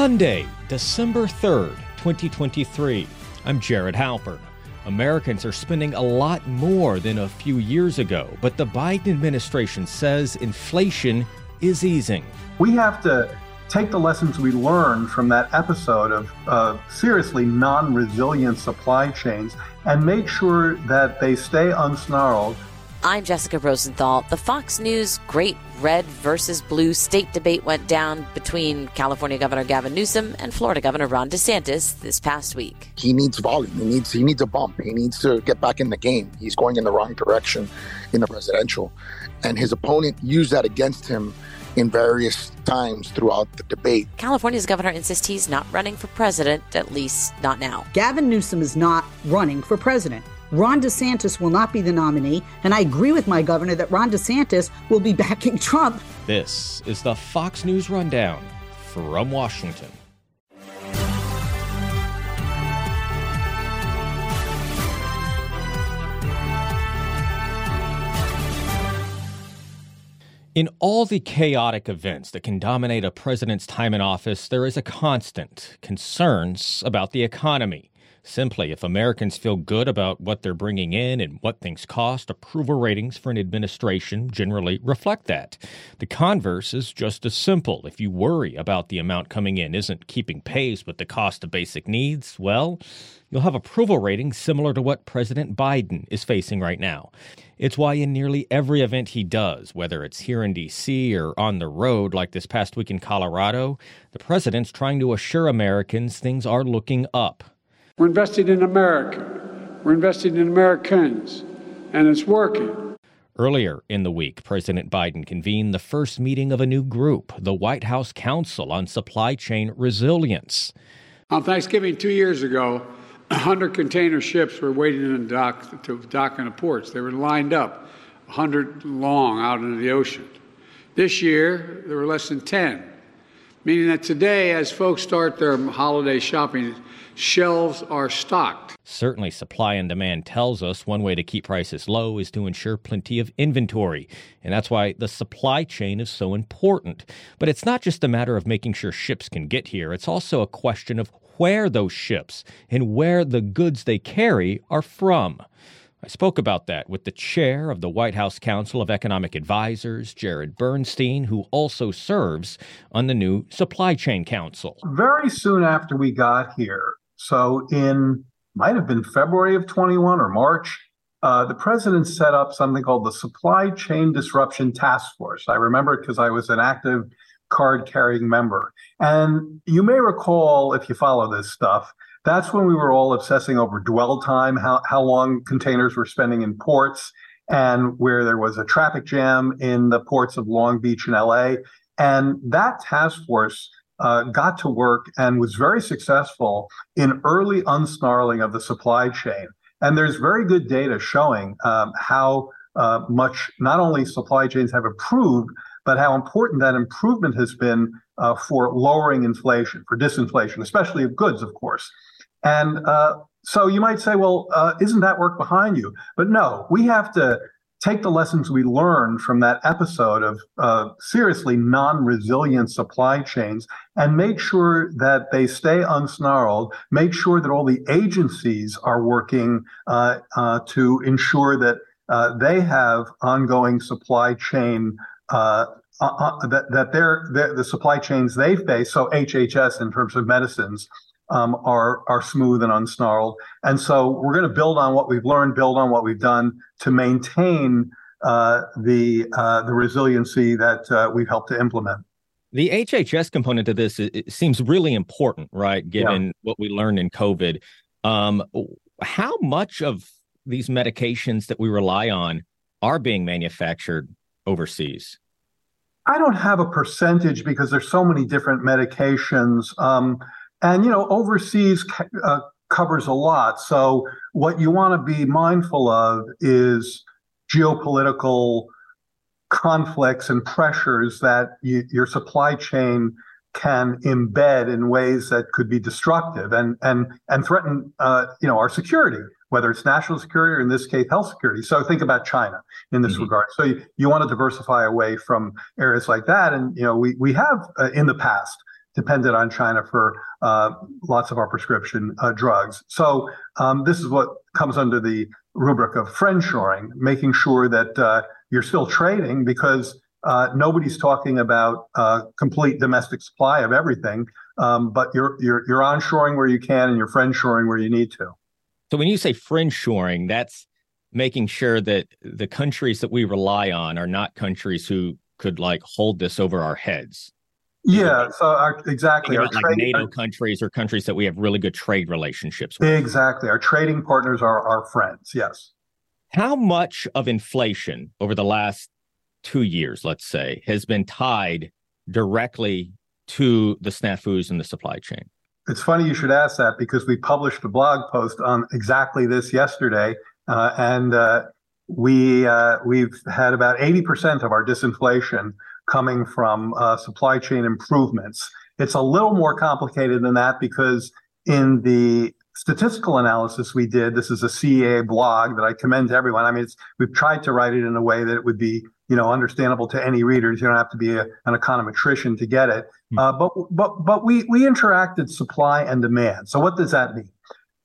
Sunday, December 3rd, 2023. I'm Jared Halpern. Americans are spending a lot more than a few years ago, but the Biden administration says inflation is easing. We have to take the lessons we learned from that episode of uh, seriously non resilient supply chains and make sure that they stay unsnarled I'm Jessica Rosenthal. The Fox News Great Red versus Blue state debate went down between California Governor Gavin Newsom and Florida Governor Ron DeSantis this past week. He needs volume. He needs he needs a bump. He needs to get back in the game. He's going in the wrong direction in the presidential, and his opponent used that against him in various times throughout the debate. California's governor insists he's not running for president, at least not now. Gavin Newsom is not running for president. Ron DeSantis will not be the nominee, and I agree with my governor that Ron DeSantis will be backing Trump. This is the Fox News Rundown from Washington. In all the chaotic events that can dominate a president's time in office, there is a constant concerns about the economy. Simply, if Americans feel good about what they're bringing in and what things cost, approval ratings for an administration generally reflect that. The converse is just as simple. If you worry about the amount coming in isn't keeping pace with the cost of basic needs, well, you'll have approval ratings similar to what President Biden is facing right now. It's why in nearly every event he does, whether it's here in D.C. or on the road like this past week in Colorado, the president's trying to assure Americans things are looking up. We're investing in America. We're investing in Americans, and it's working. Earlier in the week, President Biden convened the first meeting of a new group, the White House Council on Supply Chain Resilience. On Thanksgiving two years ago, 100 container ships were waiting in dock to dock in the ports. They were lined up, 100 long out into the ocean. This year, there were less than 10, meaning that today, as folks start their holiday shopping, shelves are stocked. Certainly, supply and demand tells us one way to keep prices low is to ensure plenty of inventory. And that's why the supply chain is so important. But it's not just a matter of making sure ships can get here, it's also a question of where those ships and where the goods they carry are from. I spoke about that with the chair of the White House Council of Economic Advisors, Jared Bernstein, who also serves on the new Supply Chain Council. Very soon after we got here, so in might have been February of 21 or March, uh, the president set up something called the Supply Chain Disruption Task Force. I remember it because I was an active card carrying member. And you may recall, if you follow this stuff, that's when we were all obsessing over dwell time, how, how long containers were spending in ports, and where there was a traffic jam in the ports of Long Beach and LA. And that task force uh, got to work and was very successful in early unsnarling of the supply chain. And there's very good data showing um, how uh, much not only supply chains have improved, but how important that improvement has been uh, for lowering inflation, for disinflation, especially of goods, of course. And uh, so you might say, well, uh, isn't that work behind you? But no, we have to take the lessons we learned from that episode of uh, seriously non-resilient supply chains and make sure that they stay unsnarled make sure that all the agencies are working uh, uh, to ensure that uh, they have ongoing supply chain uh, uh, that, that they're, the supply chains they face. So hhs in terms of medicines um, are are smooth and unsnarled. And so we're going to build on what we've learned, build on what we've done to maintain uh, the uh, the resiliency that uh, we've helped to implement. The HHS component of this it seems really important, right? Given yeah. what we learned in COVID, um, how much of these medications that we rely on are being manufactured overseas? I don't have a percentage because there's so many different medications. Um, and, you know, overseas uh, covers a lot. So what you want to be mindful of is geopolitical conflicts and pressures that you, your supply chain can embed in ways that could be destructive and and and threaten uh, you know our security whether it's national security or in this case health security so think about china in this mm-hmm. regard so you, you want to diversify away from areas like that and you know we we have uh, in the past dependent on China for uh, lots of our prescription uh, drugs. So um, this is what comes under the rubric of friendshoring, making sure that uh, you're still trading because uh, nobody's talking about uh, complete domestic supply of everything, um, but you're you're you're onshoring where you can and you're friendshoring where you need to. So when you say friendshoring, that's making sure that the countries that we rely on are not countries who could like hold this over our heads. Yeah, so our, exactly. Our like trade, NATO countries or countries that we have really good trade relationships with. Exactly. Our trading partners are our friends. Yes. How much of inflation over the last two years, let's say, has been tied directly to the snafus in the supply chain? It's funny you should ask that because we published a blog post on exactly this yesterday, uh, and uh, we uh, we've had about eighty percent of our disinflation coming from uh, supply chain improvements. It's a little more complicated than that because in the statistical analysis we did, this is a CEA blog that I commend to everyone. I mean, we've tried to write it in a way that it would be you know understandable to any readers. You don't have to be a, an econometrician to get it. Hmm. Uh, but but but we we interacted supply and demand. So what does that mean?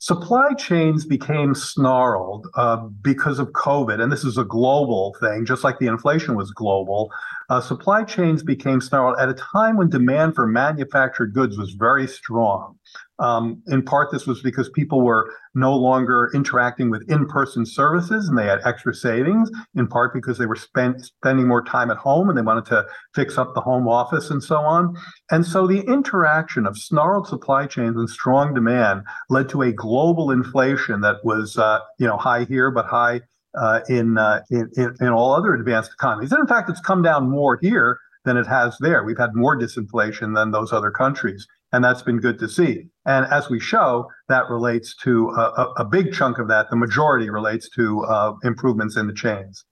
Supply chains became snarled uh, because of COVID, and this is a global thing, just like the inflation was global. Uh, supply chains became snarled at a time when demand for manufactured goods was very strong. Um, in part, this was because people were no longer interacting with in-person services and they had extra savings. In part, because they were spend, spending more time at home and they wanted to fix up the home office and so on. And so, the interaction of snarled supply chains and strong demand led to a global inflation that was, uh, you know, high here but high uh, in, uh, in, in in all other advanced economies. And in fact, it's come down more here than it has there. We've had more disinflation than those other countries and that's been good to see. And as we show, that relates to a, a big chunk of that. The majority relates to uh, improvements in the chains.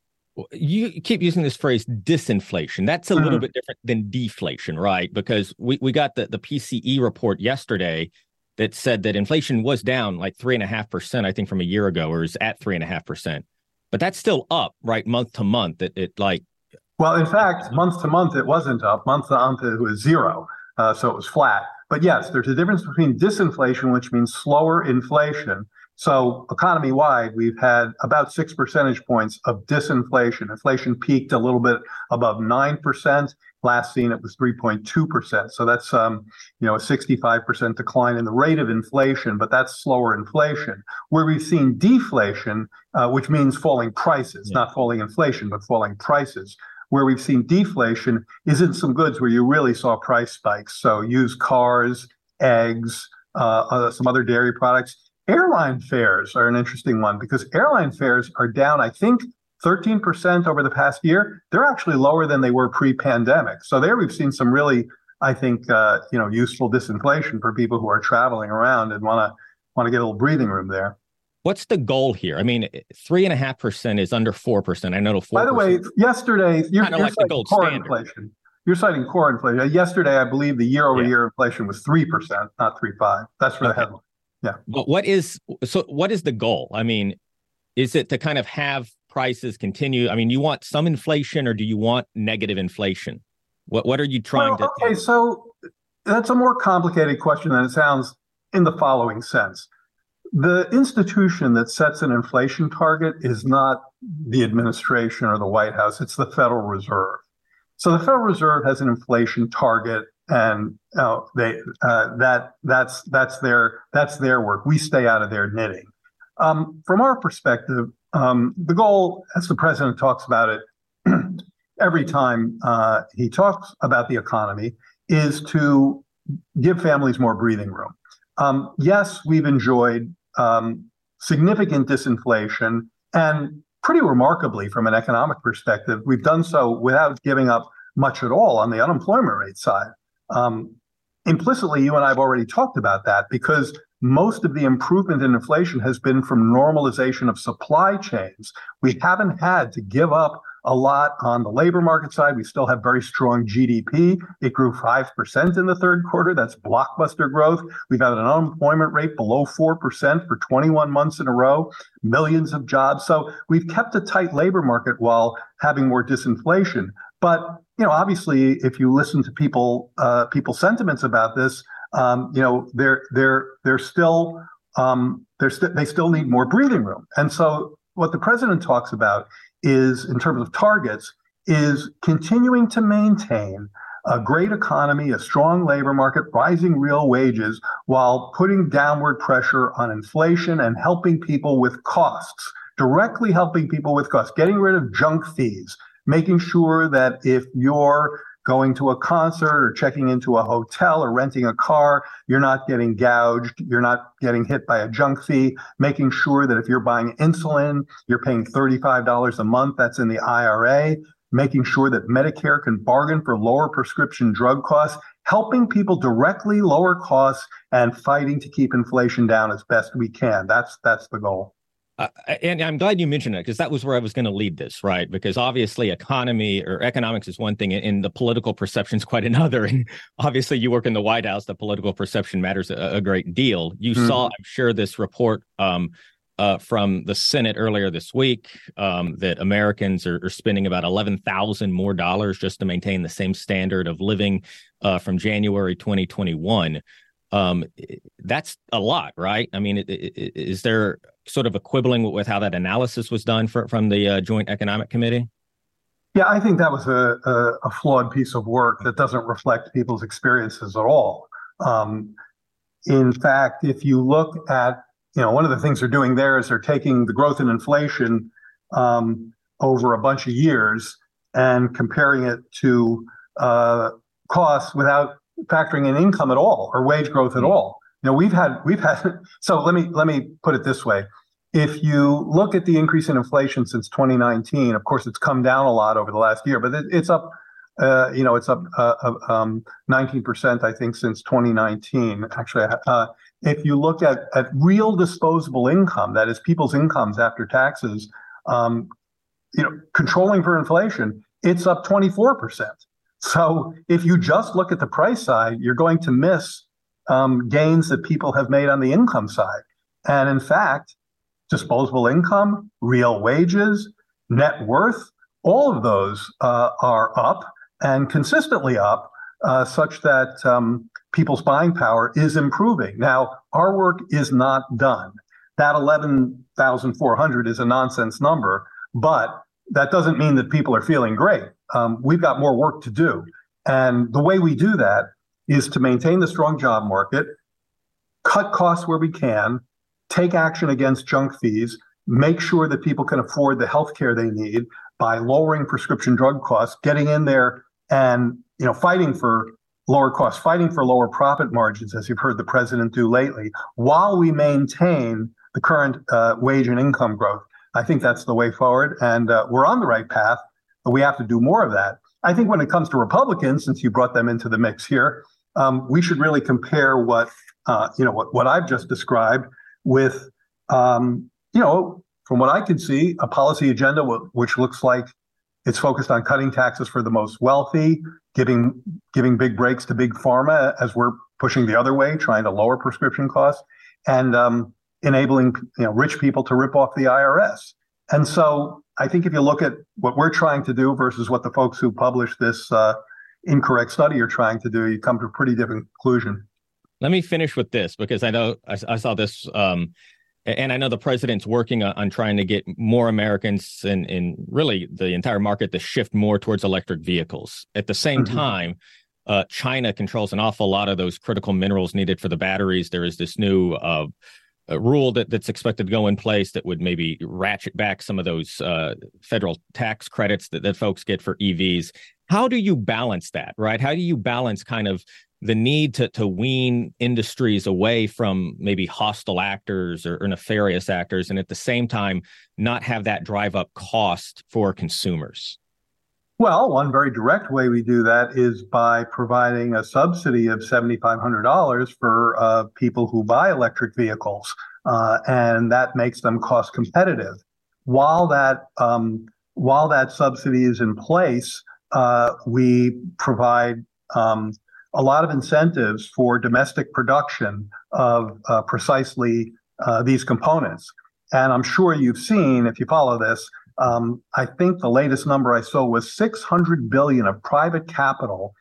You keep using this phrase disinflation. That's a mm-hmm. little bit different than deflation, right? Because we, we got the, the PCE report yesterday that said that inflation was down like three and a half percent, I think, from a year ago, or is at three and a half percent. But that's still up, right, month to month. It, it like well, in fact, month to month it wasn't up. Month to month it was zero, uh, so it was flat. But yes, there's a difference between disinflation, which means slower inflation. So economy wide, we've had about six percentage points of disinflation. Inflation peaked a little bit above nine percent. Last seen, it was 3.2 percent. So that's um, you know a 65 percent decline in the rate of inflation, but that's slower inflation. Where we've seen deflation, uh, which means falling prices, yeah. not falling inflation, but falling prices where we've seen deflation is in some goods where you really saw price spikes. So used cars, eggs, uh, uh, some other dairy products. Airline fares are an interesting one because airline fares are down, I think, 13% over the past year. They're actually lower than they were pre-pandemic. So there we've seen some really, I think, uh, you know, useful disinflation for people who are traveling around and want to want to get a little breathing room there. What's the goal here? I mean, three and a half percent is under four percent. I know four. By the way, yesterday you're, you're like citing core standard. inflation. You're citing core inflation. Yesterday, I believe the year-over-year yeah. inflation was three percent, not three five. That's for okay. the headline. Yeah. But what is so? What is the goal? I mean, is it to kind of have prices continue? I mean, you want some inflation, or do you want negative inflation? What What are you trying well, to? Okay, so that's a more complicated question than it sounds in the following sense the institution that sets an inflation target is not the administration or the White House, it's the Federal Reserve. So the Federal Reserve has an inflation target and uh, they uh, that that's that's their that's their work. We stay out of their knitting. Um, from our perspective, um, the goal, as the president talks about it every time uh, he talks about the economy, is to give families more breathing room. Um, yes, we've enjoyed um, significant disinflation, and pretty remarkably, from an economic perspective, we've done so without giving up much at all on the unemployment rate side. Um, implicitly, you and I have already talked about that because most of the improvement in inflation has been from normalization of supply chains. We haven't had to give up a lot on the labor market side. We still have very strong GDP. It grew 5% in the third quarter. That's blockbuster growth. We've had an unemployment rate below 4% for 21 months in a row, millions of jobs. So we've kept a tight labor market while having more disinflation. But you know, obviously, if you listen to people, uh, people's sentiments about this, um, you know, they're they're they're still um, they're st- they still need more breathing room. And so, what the president talks about is, in terms of targets, is continuing to maintain a great economy, a strong labor market, rising real wages, while putting downward pressure on inflation and helping people with costs, directly helping people with costs, getting rid of junk fees, making sure that if you're going to a concert or checking into a hotel or renting a car, you're not getting gouged, you're not getting hit by a junk fee, making sure that if you're buying insulin, you're paying $35 a month, that's in the IRA, making sure that Medicare can bargain for lower prescription drug costs, helping people directly lower costs and fighting to keep inflation down as best we can. That's that's the goal. Uh, and I'm glad you mentioned it because that was where I was going to lead this, right? Because obviously, economy or economics is one thing, and the political perception is quite another. And obviously, you work in the White House; the political perception matters a, a great deal. You mm-hmm. saw, I'm sure, this report um, uh, from the Senate earlier this week um, that Americans are, are, spending about eleven thousand more dollars just to maintain the same standard of living uh, from January 2021 um, that's a lot, right? I mean, is there sort of equivalent with how that analysis was done for, from the uh, Joint Economic Committee? Yeah, I think that was a, a, a, flawed piece of work that doesn't reflect people's experiences at all. Um, in fact, if you look at, you know, one of the things they're doing there is they're taking the growth in inflation um, over a bunch of years and comparing it to uh, costs without factoring in income at all or wage growth at all. Know, we've had we've had so let me let me put it this way. If you look at the increase in inflation since 2019, of course, it's come down a lot over the last year, but it, it's up. Uh, you know, it's up uh, uh um, 19%, I think, since 2019. Actually, uh, if you look at at real disposable income, that is people's incomes after taxes, um, you know, controlling for inflation, it's up 24%. So if you just look at the price side, you're going to miss um, gains that people have made on the income side. And in fact, disposable income, real wages, net worth, all of those uh, are up and consistently up, uh, such that um, people's buying power is improving. Now, our work is not done. That 11,400 is a nonsense number, but that doesn't mean that people are feeling great. Um, we've got more work to do. And the way we do that is to maintain the strong job market, cut costs where we can, take action against junk fees, make sure that people can afford the health care they need by lowering prescription drug costs, getting in there and you know fighting for lower costs, fighting for lower profit margins, as you've heard the president do lately, while we maintain the current uh, wage and income growth. I think that's the way forward, and uh, we're on the right path. But we have to do more of that. I think when it comes to Republicans, since you brought them into the mix here, um, we should really compare what uh, you know what, what I've just described with um, you know from what I can see a policy agenda w- which looks like it's focused on cutting taxes for the most wealthy, giving giving big breaks to big pharma as we're pushing the other way, trying to lower prescription costs, and um, enabling you know rich people to rip off the IRS. And so I think if you look at what we're trying to do versus what the folks who published this uh, incorrect study you're trying to do, you come to a pretty different conclusion. Let me finish with this because I know I, I saw this, um, and I know the president's working on, on trying to get more Americans and, in really the entire market to shift more towards electric vehicles. At the same mm-hmm. time, uh, China controls an awful lot of those critical minerals needed for the batteries. There is this new uh, a rule that, that's expected to go in place that would maybe ratchet back some of those uh, federal tax credits that, that folks get for EVs. How do you balance that, right? How do you balance kind of the need to, to wean industries away from maybe hostile actors or, or nefarious actors and at the same time not have that drive up cost for consumers? Well, one very direct way we do that is by providing a subsidy of $7,500 for uh, people who buy electric vehicles, uh, and that makes them cost competitive. While that um, while that subsidy is in place, uh, we provide um, a lot of incentives for domestic production of uh, precisely uh, these components. And I'm sure you've seen, if you follow this, um, I think the latest number I saw was 600 billion of private capital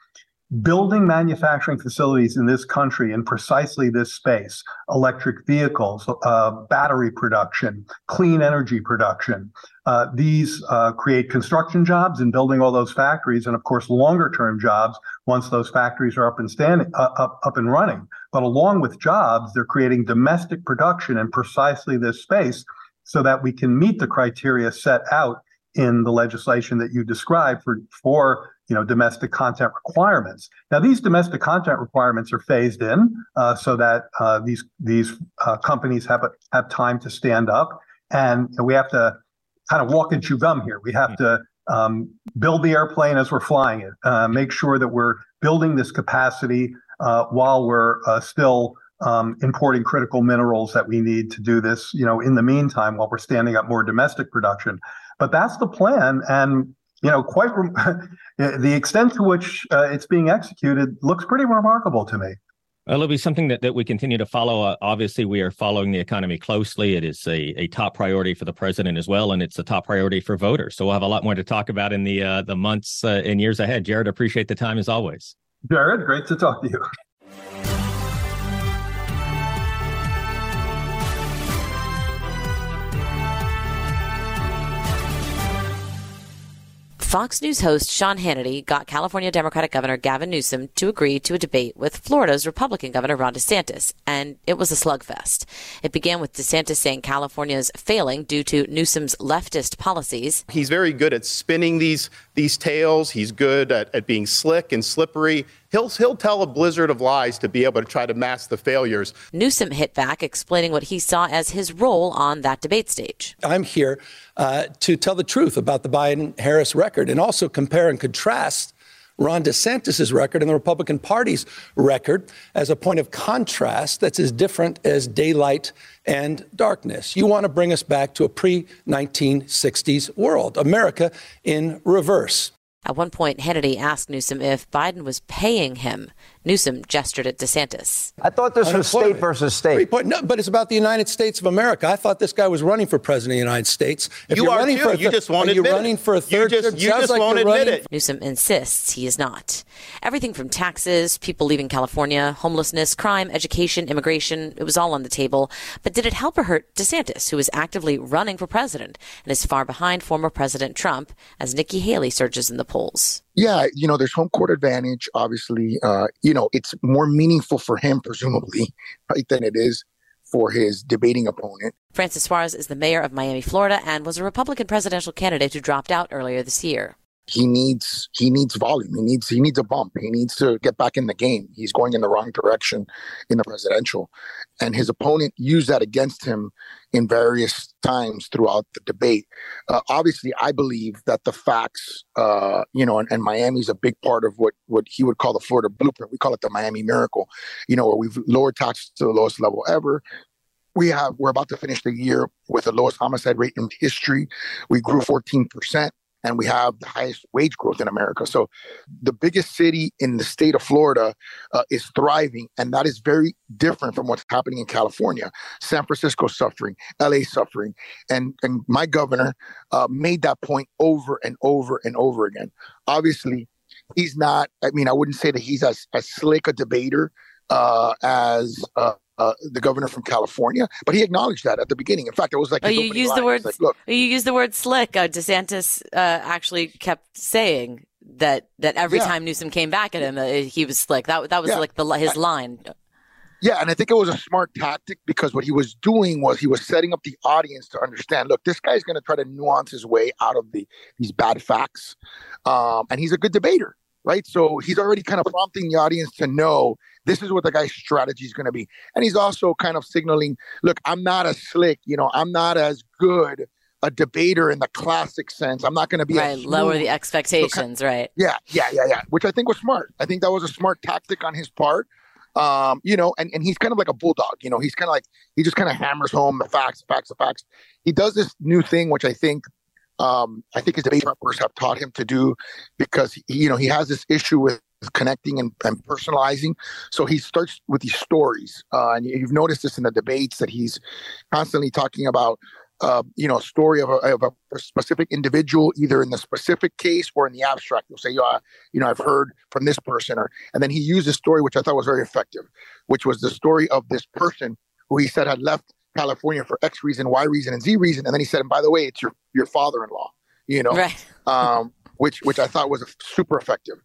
building manufacturing facilities in this country in precisely this space electric vehicles, uh, battery production, clean energy production. Uh, these uh, create construction jobs in building all those factories, and of course, longer term jobs once those factories are up and standing, uh, up, up and running. But along with jobs, they're creating domestic production in precisely this space so that we can meet the criteria set out in the legislation that you described for, for you know, domestic content requirements. Now, these domestic content requirements are phased in uh, so that uh, these these uh, companies have a, have time to stand up, and we have to kind of walk and chew gum here. We have to um, build the airplane as we're flying it, uh, make sure that we're building this capacity uh, while we're uh, still um, importing critical minerals that we need to do this. You know, in the meantime, while we're standing up more domestic production. But that's the plan, and you know, quite the extent to which uh, it's being executed looks pretty remarkable to me. Well, it'll be something that, that we continue to follow. Uh, obviously, we are following the economy closely. It is a, a top priority for the president as well, and it's a top priority for voters. So we'll have a lot more to talk about in the uh, the months uh, and years ahead. Jared, appreciate the time as always. Jared, great to talk to you. Fox News host Sean Hannity got California Democratic Governor Gavin Newsom to agree to a debate with Florida's Republican Governor Ron DeSantis, and it was a slugfest. It began with DeSantis saying California is failing due to Newsom's leftist policies. He's very good at spinning these these tales. He's good at, at being slick and slippery. He'll, he'll tell a blizzard of lies to be able to try to mask the failures. Newsom hit back, explaining what he saw as his role on that debate stage. I'm here uh, to tell the truth about the Biden Harris record and also compare and contrast Ron DeSantis' record and the Republican Party's record as a point of contrast that's as different as daylight and darkness. You want to bring us back to a pre 1960s world, America in reverse. At one point, Hannity asked Newsom if Biden was paying him. Newsom gestured at DeSantis. I thought this was state versus state. No, but it's about the United States of America. I thought this guy was running for president of the United States. If you are running too. for you just won't admit running it. for a third You just, you just like won't admit it. Newsom insists he is not. Everything from taxes, people leaving California, homelessness, crime, education, immigration, it was all on the table. But did it help or hurt DeSantis, who is actively running for president and is far behind former President Trump as Nikki Haley surges in the polls? Yeah, you know, there's home court advantage. Obviously, uh, you know, it's more meaningful for him, presumably, right, than it is for his debating opponent. Francis Suarez is the mayor of Miami, Florida, and was a Republican presidential candidate who dropped out earlier this year he needs he needs volume. He needs he needs a bump. He needs to get back in the game. He's going in the wrong direction in the presidential, and his opponent used that against him in various times throughout the debate. Uh, obviously, I believe that the facts, uh, you know, and, and Miami's a big part of what what he would call the Florida blueprint. We call it the Miami miracle. You know, where we've lowered taxes to the lowest level ever we have we're about to finish the year with the lowest homicide rate in history. We grew 14% and we have the highest wage growth in America. So the biggest city in the state of Florida uh, is thriving, and that is very different from what's happening in California. San Francisco suffering, LA suffering, and and my governor uh, made that point over and over and over again. Obviously, he's not. I mean, I wouldn't say that he's as as slick a debater uh, as uh, uh, the governor from California, but he acknowledged that at the beginning. In fact, it was like oh, you use the word. Like, Look, you use the word slick. Uh, DeSantis uh, actually kept saying that that every yeah. time Newsom came back at him, uh, he was slick. That that was yeah. like the his line. Yeah, and I think it was a smart tactic because what he was doing was he was setting up the audience to understand. Look, this guy's going to try to nuance his way out of the these bad facts, um, and he's a good debater, right? So he's already kind of prompting the audience to know this is what the guy's strategy is going to be. And he's also kind of signaling, look, I'm not as slick, you know, I'm not as good a debater in the classic sense. I'm not going to be right. Lower the expectations, so, right? Yeah, yeah, yeah, yeah. Which I think was smart. I think that was a smart tactic on his part. Um, you know, and, and he's kind of like a bulldog. You know, he's kind of like he just kind of hammers home the facts, the facts, the facts. He does this new thing, which I think um, I think his debate preppers have taught him to do because he, you know he has this issue with connecting and, and personalizing. So he starts with these stories, uh, and you've noticed this in the debates that he's constantly talking about. Uh, you know, a story of a, of a, specific individual, either in the specific case or in the abstract. He'll say, uh, you know, I've heard from this person, or and then he used a story which I thought was very effective, which was the story of this person who he said had left California for X reason, Y reason, and Z reason. And then he said, and by the way, it's your your father in law. You know, right. um, which which I thought was super effective.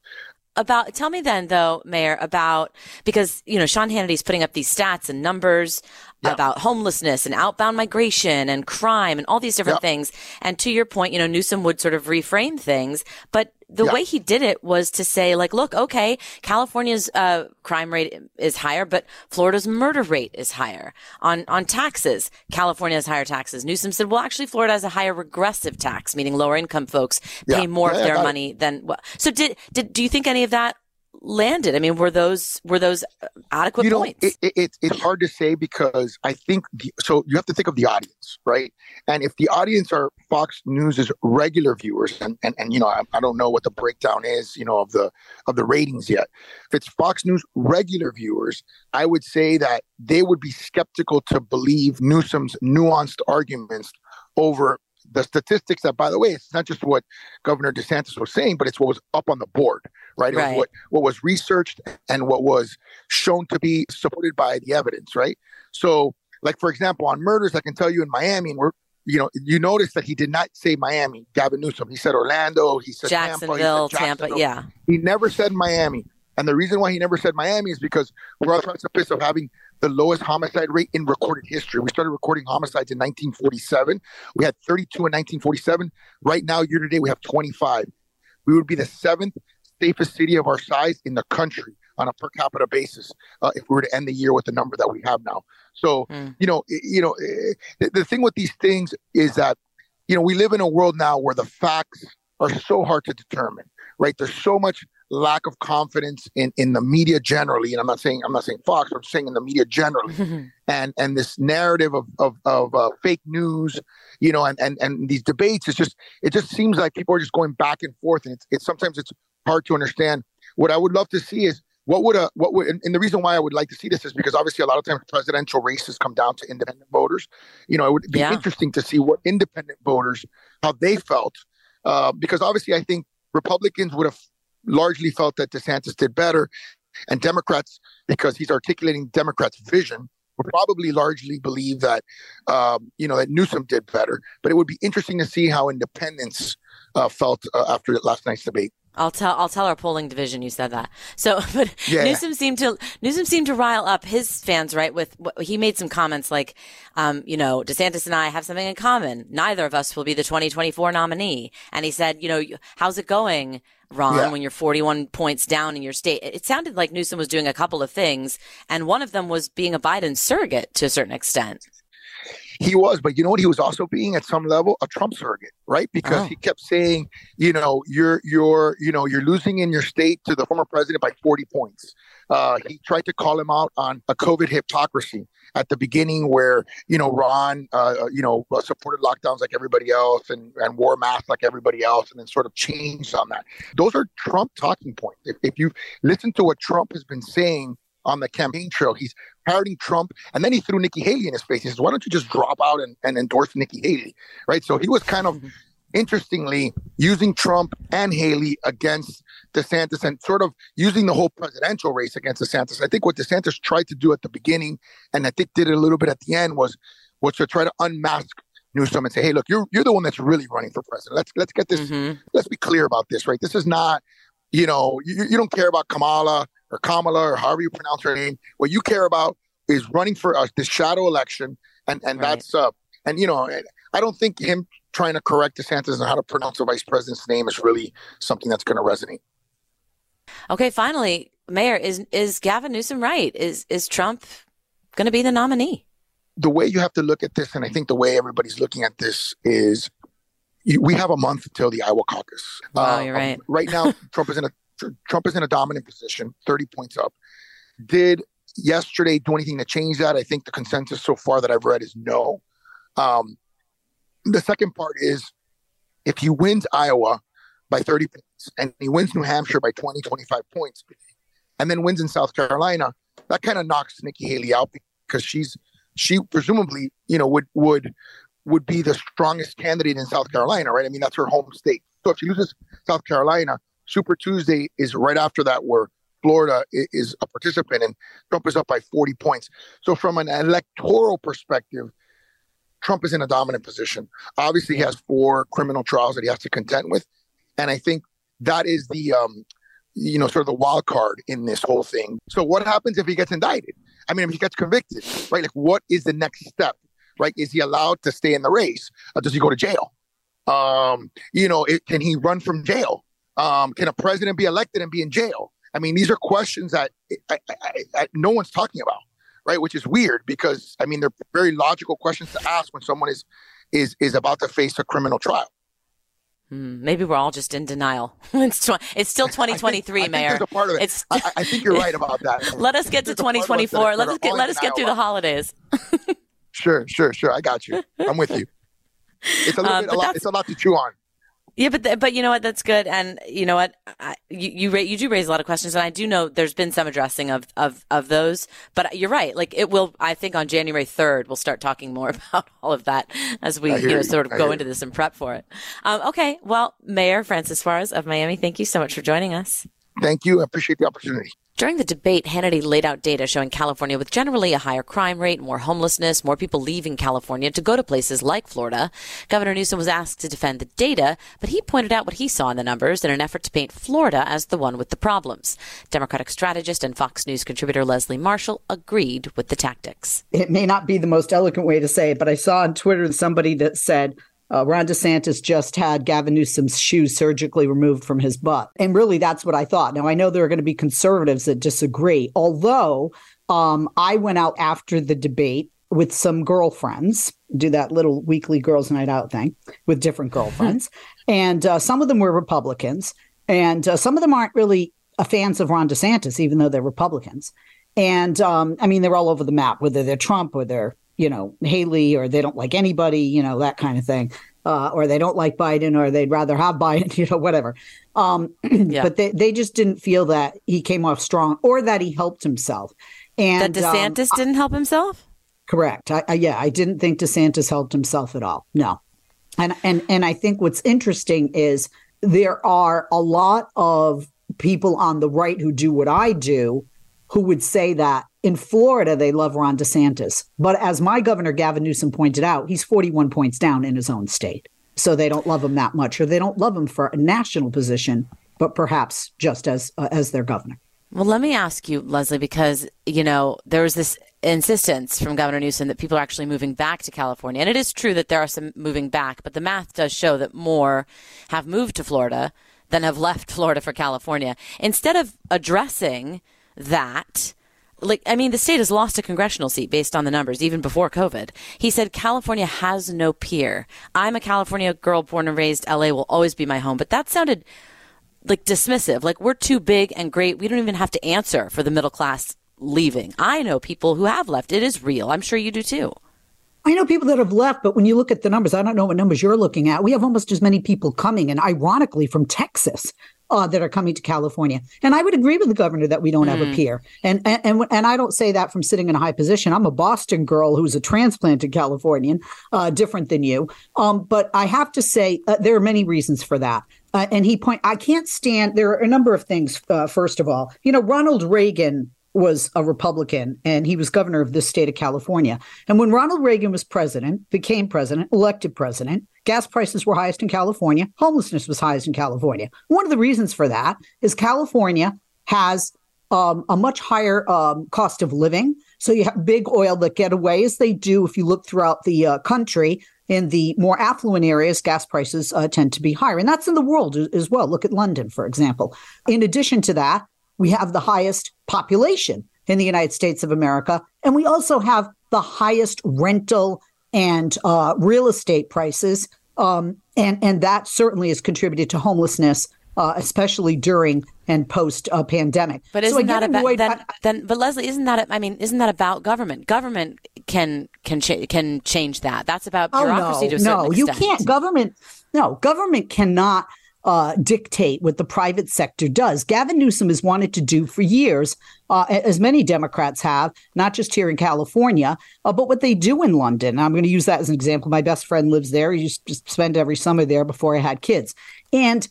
About tell me then though, Mayor, about because you know Sean Hannity's putting up these stats and numbers yeah. about homelessness and outbound migration and crime and all these different yeah. things. And to your point, you know, Newsom would sort of reframe things, but the yeah. way he did it was to say like, look, okay, California's uh, crime rate is higher, but Florida's murder rate is higher. On on taxes, California has higher taxes. Newsom said, well, actually, Florida has a higher regressive tax, meaning lower income folks pay yeah. more yeah, of their money it. than. Well, so did did do you think any of that landed? I mean, were those were those uh, adequate you know, points? It, it, it, it's hard to say because I think the, so. You have to think of the audience, right? And if the audience are Fox News's regular viewers, and and, and you know, I, I don't know what the breakdown is, you know, of the of the ratings yet. If it's Fox News regular viewers, I would say that they would be skeptical to believe Newsom's nuanced arguments over the statistics that, by the way, it's not just what Governor DeSantis was saying, but it's what was up on the board, right? Right. what, what was researched and what was shown to be supported by the evidence, right? So, like for example, on murders, I can tell you in Miami, and we're you know, you notice that he did not say Miami, Gavin Newsom. He said Orlando. He said Jacksonville, Tampa. Tampa, Jacksonville. yeah. He never said Miami. And the reason why he never said Miami is because we're on the precipice of having the lowest homicide rate in recorded history. We started recording homicides in 1947. We had 32 in 1947. Right now, year to date, we have 25. We would be the seventh safest city of our size in the country on a per capita basis uh, if we were to end the year with the number that we have now. So, mm. you know, you know, eh, the, the thing with these things is that, you know, we live in a world now where the facts are so hard to determine, right? There's so much lack of confidence in in the media generally and i'm not saying i'm not saying fox i'm saying in the media generally. And and this narrative of of, of uh, fake news you know and, and and these debates it's just it just seems like people are just going back and forth and it's, it's sometimes it's hard to understand. What i would love to see is what would a what would and, the reason why i would like to see this is because obviously a lot of times presidential races come down to independent voters. You know it would be yeah. interesting to see what independent voters how they felt uh, because obviously i think republicans would have largely felt that DeSantis did better. And Democrats, because he's articulating Democrats' vision, would probably largely believe that, um, you know, that Newsom did better. But it would be interesting to see how independents uh, felt uh, after last night's debate. I'll tell I'll tell our polling division you said that. So, but yeah. Newsom seemed to Newsom seemed to rile up his fans, right? With he made some comments like, um, you know, DeSantis and I have something in common. Neither of us will be the 2024 nominee. And he said, you know, how's it going? Ron, yeah. when you're 41 points down in your state. It sounded like Newsom was doing a couple of things, and one of them was being a Biden surrogate to a certain extent. He was, but you know what? He was also being at some level a Trump surrogate, right? Because oh. he kept saying, you know, you're you're you know you're losing in your state to the former president by 40 points. Uh, he tried to call him out on a COVID hypocrisy at the beginning, where you know Ron, uh, uh you know, uh, supported lockdowns like everybody else and and wore masks like everybody else, and then sort of changed on that. Those are Trump talking points. If, if you listen to what Trump has been saying on the campaign trail. He's parroting Trump, and then he threw Nikki Haley in his face. He says, "Why don't you just drop out and, and endorse Nikki Haley?" Right. So he was kind of mm-hmm. interestingly using Trump and Haley against DeSantis, and sort of using the whole presidential race against DeSantis. I think what DeSantis tried to do at the beginning, and I think did it a little bit at the end, was was to try to unmask Newsom and say, "Hey, look, you're you're the one that's really running for president. Let's let's get this. Mm-hmm. Let's be clear about this, right? This is not." You know, you, you don't care about Kamala or Kamala or however you pronounce her name. What you care about is running for uh, this shadow election, and and right. that's uh, and you know, I don't think him trying to correct DeSantis on how to pronounce the vice president's name is really something that's going to resonate. Okay, finally, Mayor, is is Gavin Newsom right? Is is Trump going to be the nominee? The way you have to look at this, and I think the way everybody's looking at this is, you, we have a month until the Iowa caucus. Wow, uh, you're right. Um, right now, Trump is in a Trump is in a dominant position, 30 points up. Did yesterday do anything to change that? I think the consensus so far that I've read is no. Um, the second part is if he wins Iowa by 30 points and he wins New Hampshire by 20, 25 points, and then wins in South Carolina, that kind of knocks Nikki Haley out because she's she presumably you know would would would be the strongest candidate in South Carolina, right? I mean, that's her home state. So if she loses South Carolina, Super Tuesday is right after that, where Florida is a participant and Trump is up by 40 points. So from an electoral perspective, Trump is in a dominant position. Obviously, he has four criminal trials that he has to contend with, and I think that is the um, you know sort of the wild card in this whole thing. So what happens if he gets indicted? I mean, if he gets convicted, right? Like, what is the next step? Right? Is he allowed to stay in the race? Or does he go to jail? Um, you know, it, can he run from jail? Um, can a president be elected and be in jail? I mean, these are questions that I, I, I, no one's talking about, right? Which is weird because I mean they're very logical questions to ask when someone is is is about to face a criminal trial. Hmm, maybe we're all just in denial. it's tw- it's still 2023, I think, Mayor. I think part of it. It's, I, I, think you're right about that. let us get to 2024. Let us get let us get through the holidays. sure, sure, sure. I got you. I'm with you. It's a little um, bit. A lot, it's a lot to chew on. Yeah, but but you know what? That's good, and you know what? I, you you, ra- you do raise a lot of questions, and I do know there's been some addressing of of of those. But you're right. Like it will. I think on January 3rd we'll start talking more about all of that as we you know sort of I go into this and prep for it. Um, okay. Well, Mayor Francis Suarez of Miami, thank you so much for joining us. Thank you. I appreciate the opportunity. During the debate, Hannity laid out data showing California with generally a higher crime rate, more homelessness, more people leaving California to go to places like Florida. Governor Newsom was asked to defend the data, but he pointed out what he saw in the numbers in an effort to paint Florida as the one with the problems. Democratic strategist and Fox News contributor Leslie Marshall agreed with the tactics. It may not be the most eloquent way to say it, but I saw on Twitter somebody that said, uh, Ron DeSantis just had Gavin Newsom's shoes surgically removed from his butt. And really, that's what I thought. Now, I know there are going to be conservatives that disagree, although um, I went out after the debate with some girlfriends, do that little weekly girls' night out thing with different girlfriends. and uh, some of them were Republicans, and uh, some of them aren't really fans of Ron DeSantis, even though they're Republicans. And um, I mean, they're all over the map, whether they're Trump or they're you know, Haley or they don't like anybody, you know, that kind of thing. Uh, or they don't like Biden or they'd rather have Biden, you know, whatever. Um, yeah. But they, they just didn't feel that he came off strong or that he helped himself. And that DeSantis um, didn't help himself? Correct. I, I, yeah, I didn't think DeSantis helped himself at all. No. And, and, and I think what's interesting is there are a lot of people on the right who do what I do who would say that in Florida, they love Ron DeSantis. But as my governor, Gavin Newsom, pointed out, he's 41 points down in his own state. So they don't love him that much, or they don't love him for a national position, but perhaps just as uh, as their governor. Well, let me ask you, Leslie, because you know there was this insistence from Governor Newsom that people are actually moving back to California, and it is true that there are some moving back, but the math does show that more have moved to Florida than have left Florida for California. Instead of addressing that like I mean, the state has lost a congressional seat based on the numbers, even before COVID. He said California has no peer. I'm a California girl born and raised. LA will always be my home. But that sounded like dismissive. Like we're too big and great. We don't even have to answer for the middle class leaving. I know people who have left. It is real. I'm sure you do too. I know people that have left, but when you look at the numbers, I don't know what numbers you're looking at. We have almost as many people coming, and ironically, from Texas uh, that are coming to California. And I would agree with the governor that we don't mm. have a peer. And, and and and I don't say that from sitting in a high position. I'm a Boston girl who's a transplanted Californian, uh, different than you. Um, but I have to say uh, there are many reasons for that. Uh, and he point, I can't stand. There are a number of things. Uh, first of all, you know, Ronald Reagan was a Republican and he was governor of this state of California. And when Ronald Reagan was president, became president, elected president, gas prices were highest in California, homelessness was highest in California. One of the reasons for that is California has um, a much higher um, cost of living. So you have big oil that get away, as they do if you look throughout the uh, country. In the more affluent areas, gas prices uh, tend to be higher. And that's in the world as well. Look at London, for example. In addition to that, we have the highest population in the United States of America. And we also have the highest rental and uh, real estate prices. Um, and, and that certainly has contributed to homelessness, uh, especially during and post uh, pandemic. But isn't so that about then, then? But Leslie, isn't that? I mean, isn't that about government? Government can can cha- can change that. That's about bureaucracy oh, no, to a certain no, extent. you can't. Government No, government cannot uh, dictate what the private sector does. Gavin Newsom has wanted to do for years, uh, as many Democrats have, not just here in California, uh, but what they do in London. I'm going to use that as an example. My best friend lives there. He used to spend every summer there before I had kids. And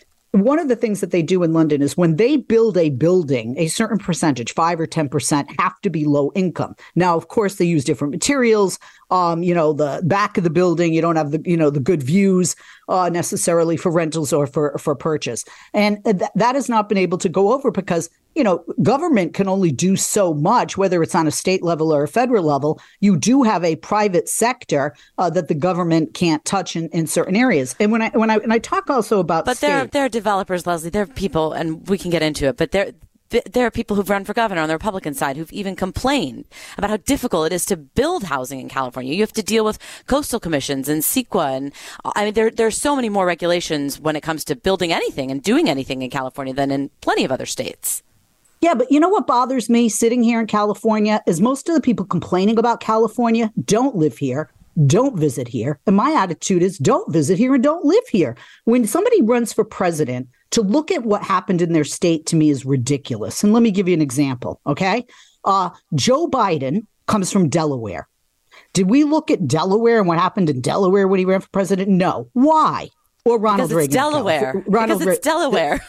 one of the things that they do in London is when they build a building, a certain percentage, five or 10%, have to be low income. Now, of course, they use different materials. Um, you know, the back of the building, you don't have the, you know, the good views uh, necessarily for rentals or for, for purchase. And th- that has not been able to go over because you know, government can only do so much, whether it's on a state level or a federal level. You do have a private sector uh, that the government can't touch in, in certain areas. And when I when I and I talk also about, but state, there there are developers, Leslie. There are people, and we can get into it. But there there are people who've run for governor on the Republican side who've even complained about how difficult it is to build housing in California. You have to deal with coastal commissions and CEQA. And I mean, there, there are so many more regulations when it comes to building anything and doing anything in California than in plenty of other states. Yeah, but you know what bothers me sitting here in California is most of the people complaining about California don't live here, don't visit here. And my attitude is don't visit here and don't live here. When somebody runs for president, to look at what happened in their state to me is ridiculous. And let me give you an example, okay? Uh, Joe Biden comes from Delaware. Did we look at Delaware and what happened in Delaware when he ran for president? No. Why? or Ronald because Reagan. Delaware. Ronald because it's Delaware.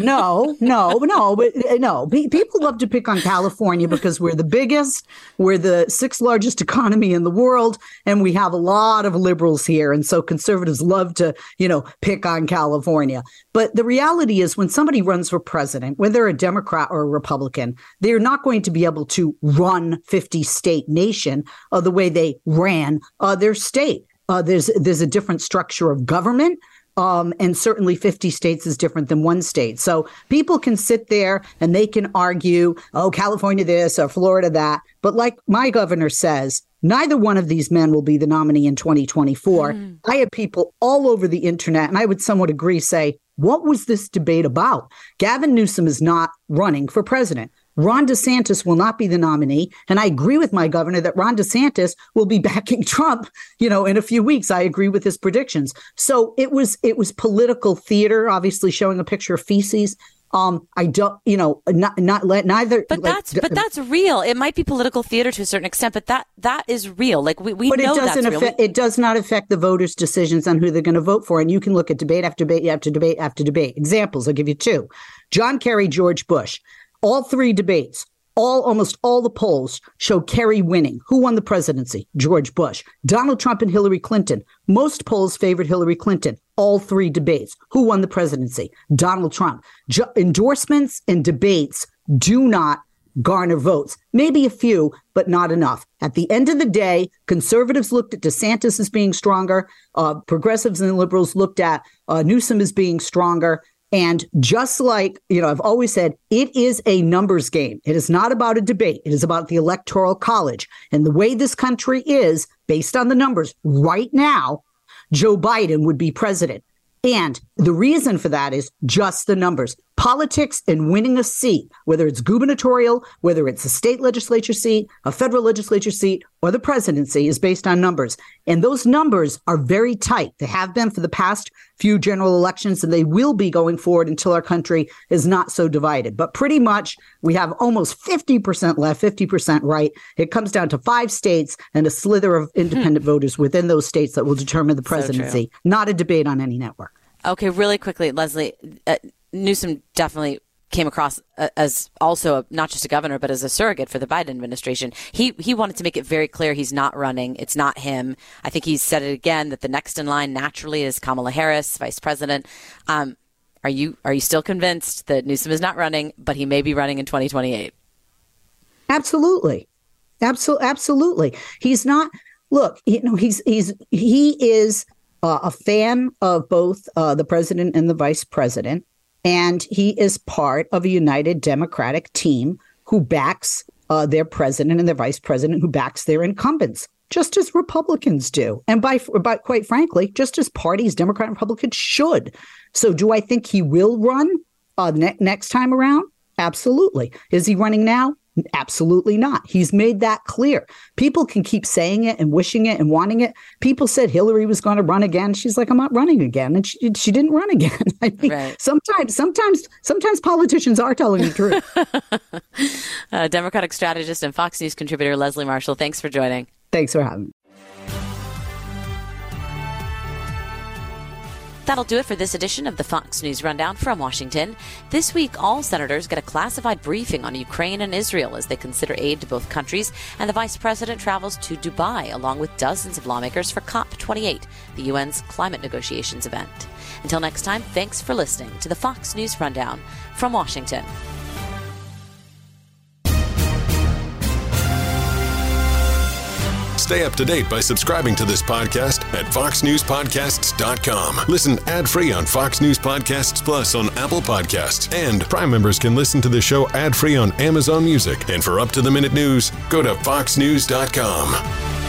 No, no, no, but uh, no. People love to pick on California because we're the biggest, we're the sixth largest economy in the world, and we have a lot of liberals here, and so conservatives love to, you know, pick on California. But the reality is, when somebody runs for president, whether a Democrat or a Republican, they're not going to be able to run 50 state nation uh, the way they ran uh, their state. Uh, there's there's a different structure of government. Um, and certainly 50 states is different than one state. So people can sit there and they can argue, oh, California this or Florida that. But like my governor says, neither one of these men will be the nominee in 2024. Mm. I have people all over the internet, and I would somewhat agree, say, what was this debate about? Gavin Newsom is not running for president. Ron DeSantis will not be the nominee. And I agree with my governor that Ron DeSantis will be backing Trump, you know, in a few weeks. I agree with his predictions. So it was it was political theater, obviously showing a picture of feces. Um, I don't, you know, not not let neither. But like, that's but that's real. It might be political theater to a certain extent, but that that is real. Like we, we but know it doesn't that's affect. Real. It does not affect the voters' decisions on who they're going to vote for. And you can look at debate after debate after debate after debate. Examples. I'll give you two: John Kerry, George Bush. All three debates, all almost all the polls show Kerry winning. Who won the presidency? George Bush. Donald Trump and Hillary Clinton. Most polls favored Hillary Clinton. All three debates. Who won the presidency? Donald Trump. Jo- endorsements and debates do not garner votes. Maybe a few, but not enough. At the end of the day, conservatives looked at DeSantis as being stronger. Uh, progressives and liberals looked at uh, Newsom as being stronger. And just like, you know, I've always said, it is a numbers game. It is not about a debate. It is about the electoral college. And the way this country is, based on the numbers right now, Joe Biden would be president. And the reason for that is just the numbers. Politics and winning a seat, whether it's gubernatorial, whether it's a state legislature seat, a federal legislature seat, or the presidency, is based on numbers. And those numbers are very tight. They have been for the past few general elections, and they will be going forward until our country is not so divided. But pretty much, we have almost 50% left, 50% right. It comes down to five states and a slither of independent hmm. voters within those states that will determine the presidency, so not a debate on any network. Okay, really quickly, Leslie, uh, Newsom definitely came across uh, as also a, not just a governor, but as a surrogate for the Biden administration. He he wanted to make it very clear he's not running. It's not him. I think he's said it again that the next in line naturally is Kamala Harris, vice president. Um, are you are you still convinced that Newsom is not running, but he may be running in 2028? Absolutely, absolutely, absolutely. He's not. Look, you know, he's he's he is uh, a fan of both uh, the president and the vice president, and he is part of a united Democratic team who backs uh, their president and their vice president, who backs their incumbents, just as Republicans do, and by, by quite frankly, just as parties, Democrat and Republican, should. So, do I think he will run uh, ne- next time around? Absolutely. Is he running now? Absolutely not. He's made that clear. People can keep saying it and wishing it and wanting it. People said Hillary was going to run again. She's like, I'm not running again, and she, she didn't run again. I mean, right. sometimes, sometimes, sometimes politicians are telling the truth. uh, Democratic strategist and Fox News contributor Leslie Marshall. Thanks for joining. Thanks for having me. That'll do it for this edition of the Fox News Rundown from Washington. This week, all senators get a classified briefing on Ukraine and Israel as they consider aid to both countries, and the vice president travels to Dubai along with dozens of lawmakers for COP28, the UN's climate negotiations event. Until next time, thanks for listening to the Fox News Rundown from Washington. Stay up to date by subscribing to this podcast at foxnewspodcasts.com. Listen ad-free on Fox News Podcasts Plus on Apple Podcasts. And Prime members can listen to the show ad-free on Amazon Music. And for up-to-the-minute news, go to foxnews.com.